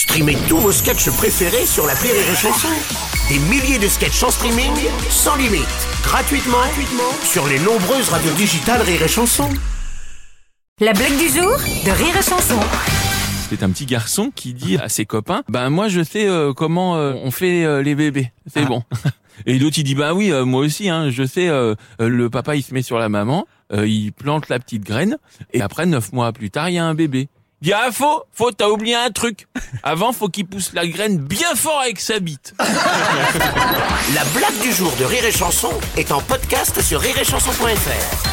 Streamez tous vos sketchs préférés sur la Rire et Chanson. Des milliers de sketchs en streaming, sans limite, gratuitement, gratuitement sur les nombreuses radios digitales Rire et Chanson. La blague du jour de Rire et Chanson. C'est un petit garçon qui dit à ses copains, ben moi je sais euh, comment euh, on fait euh, les bébés, c'est bon. Et l'autre il dit, bah oui, euh, moi aussi, hein, je sais, euh, le papa il se met sur la maman, euh, il plante la petite graine, et après neuf mois plus tard il y a un bébé. Dit, ah faux, faux, t'as oublié un truc. Avant, faut qu'il pousse la graine bien fort avec sa bite. La blague du jour de Rire et Chanson est en podcast sur rireetchanson.fr.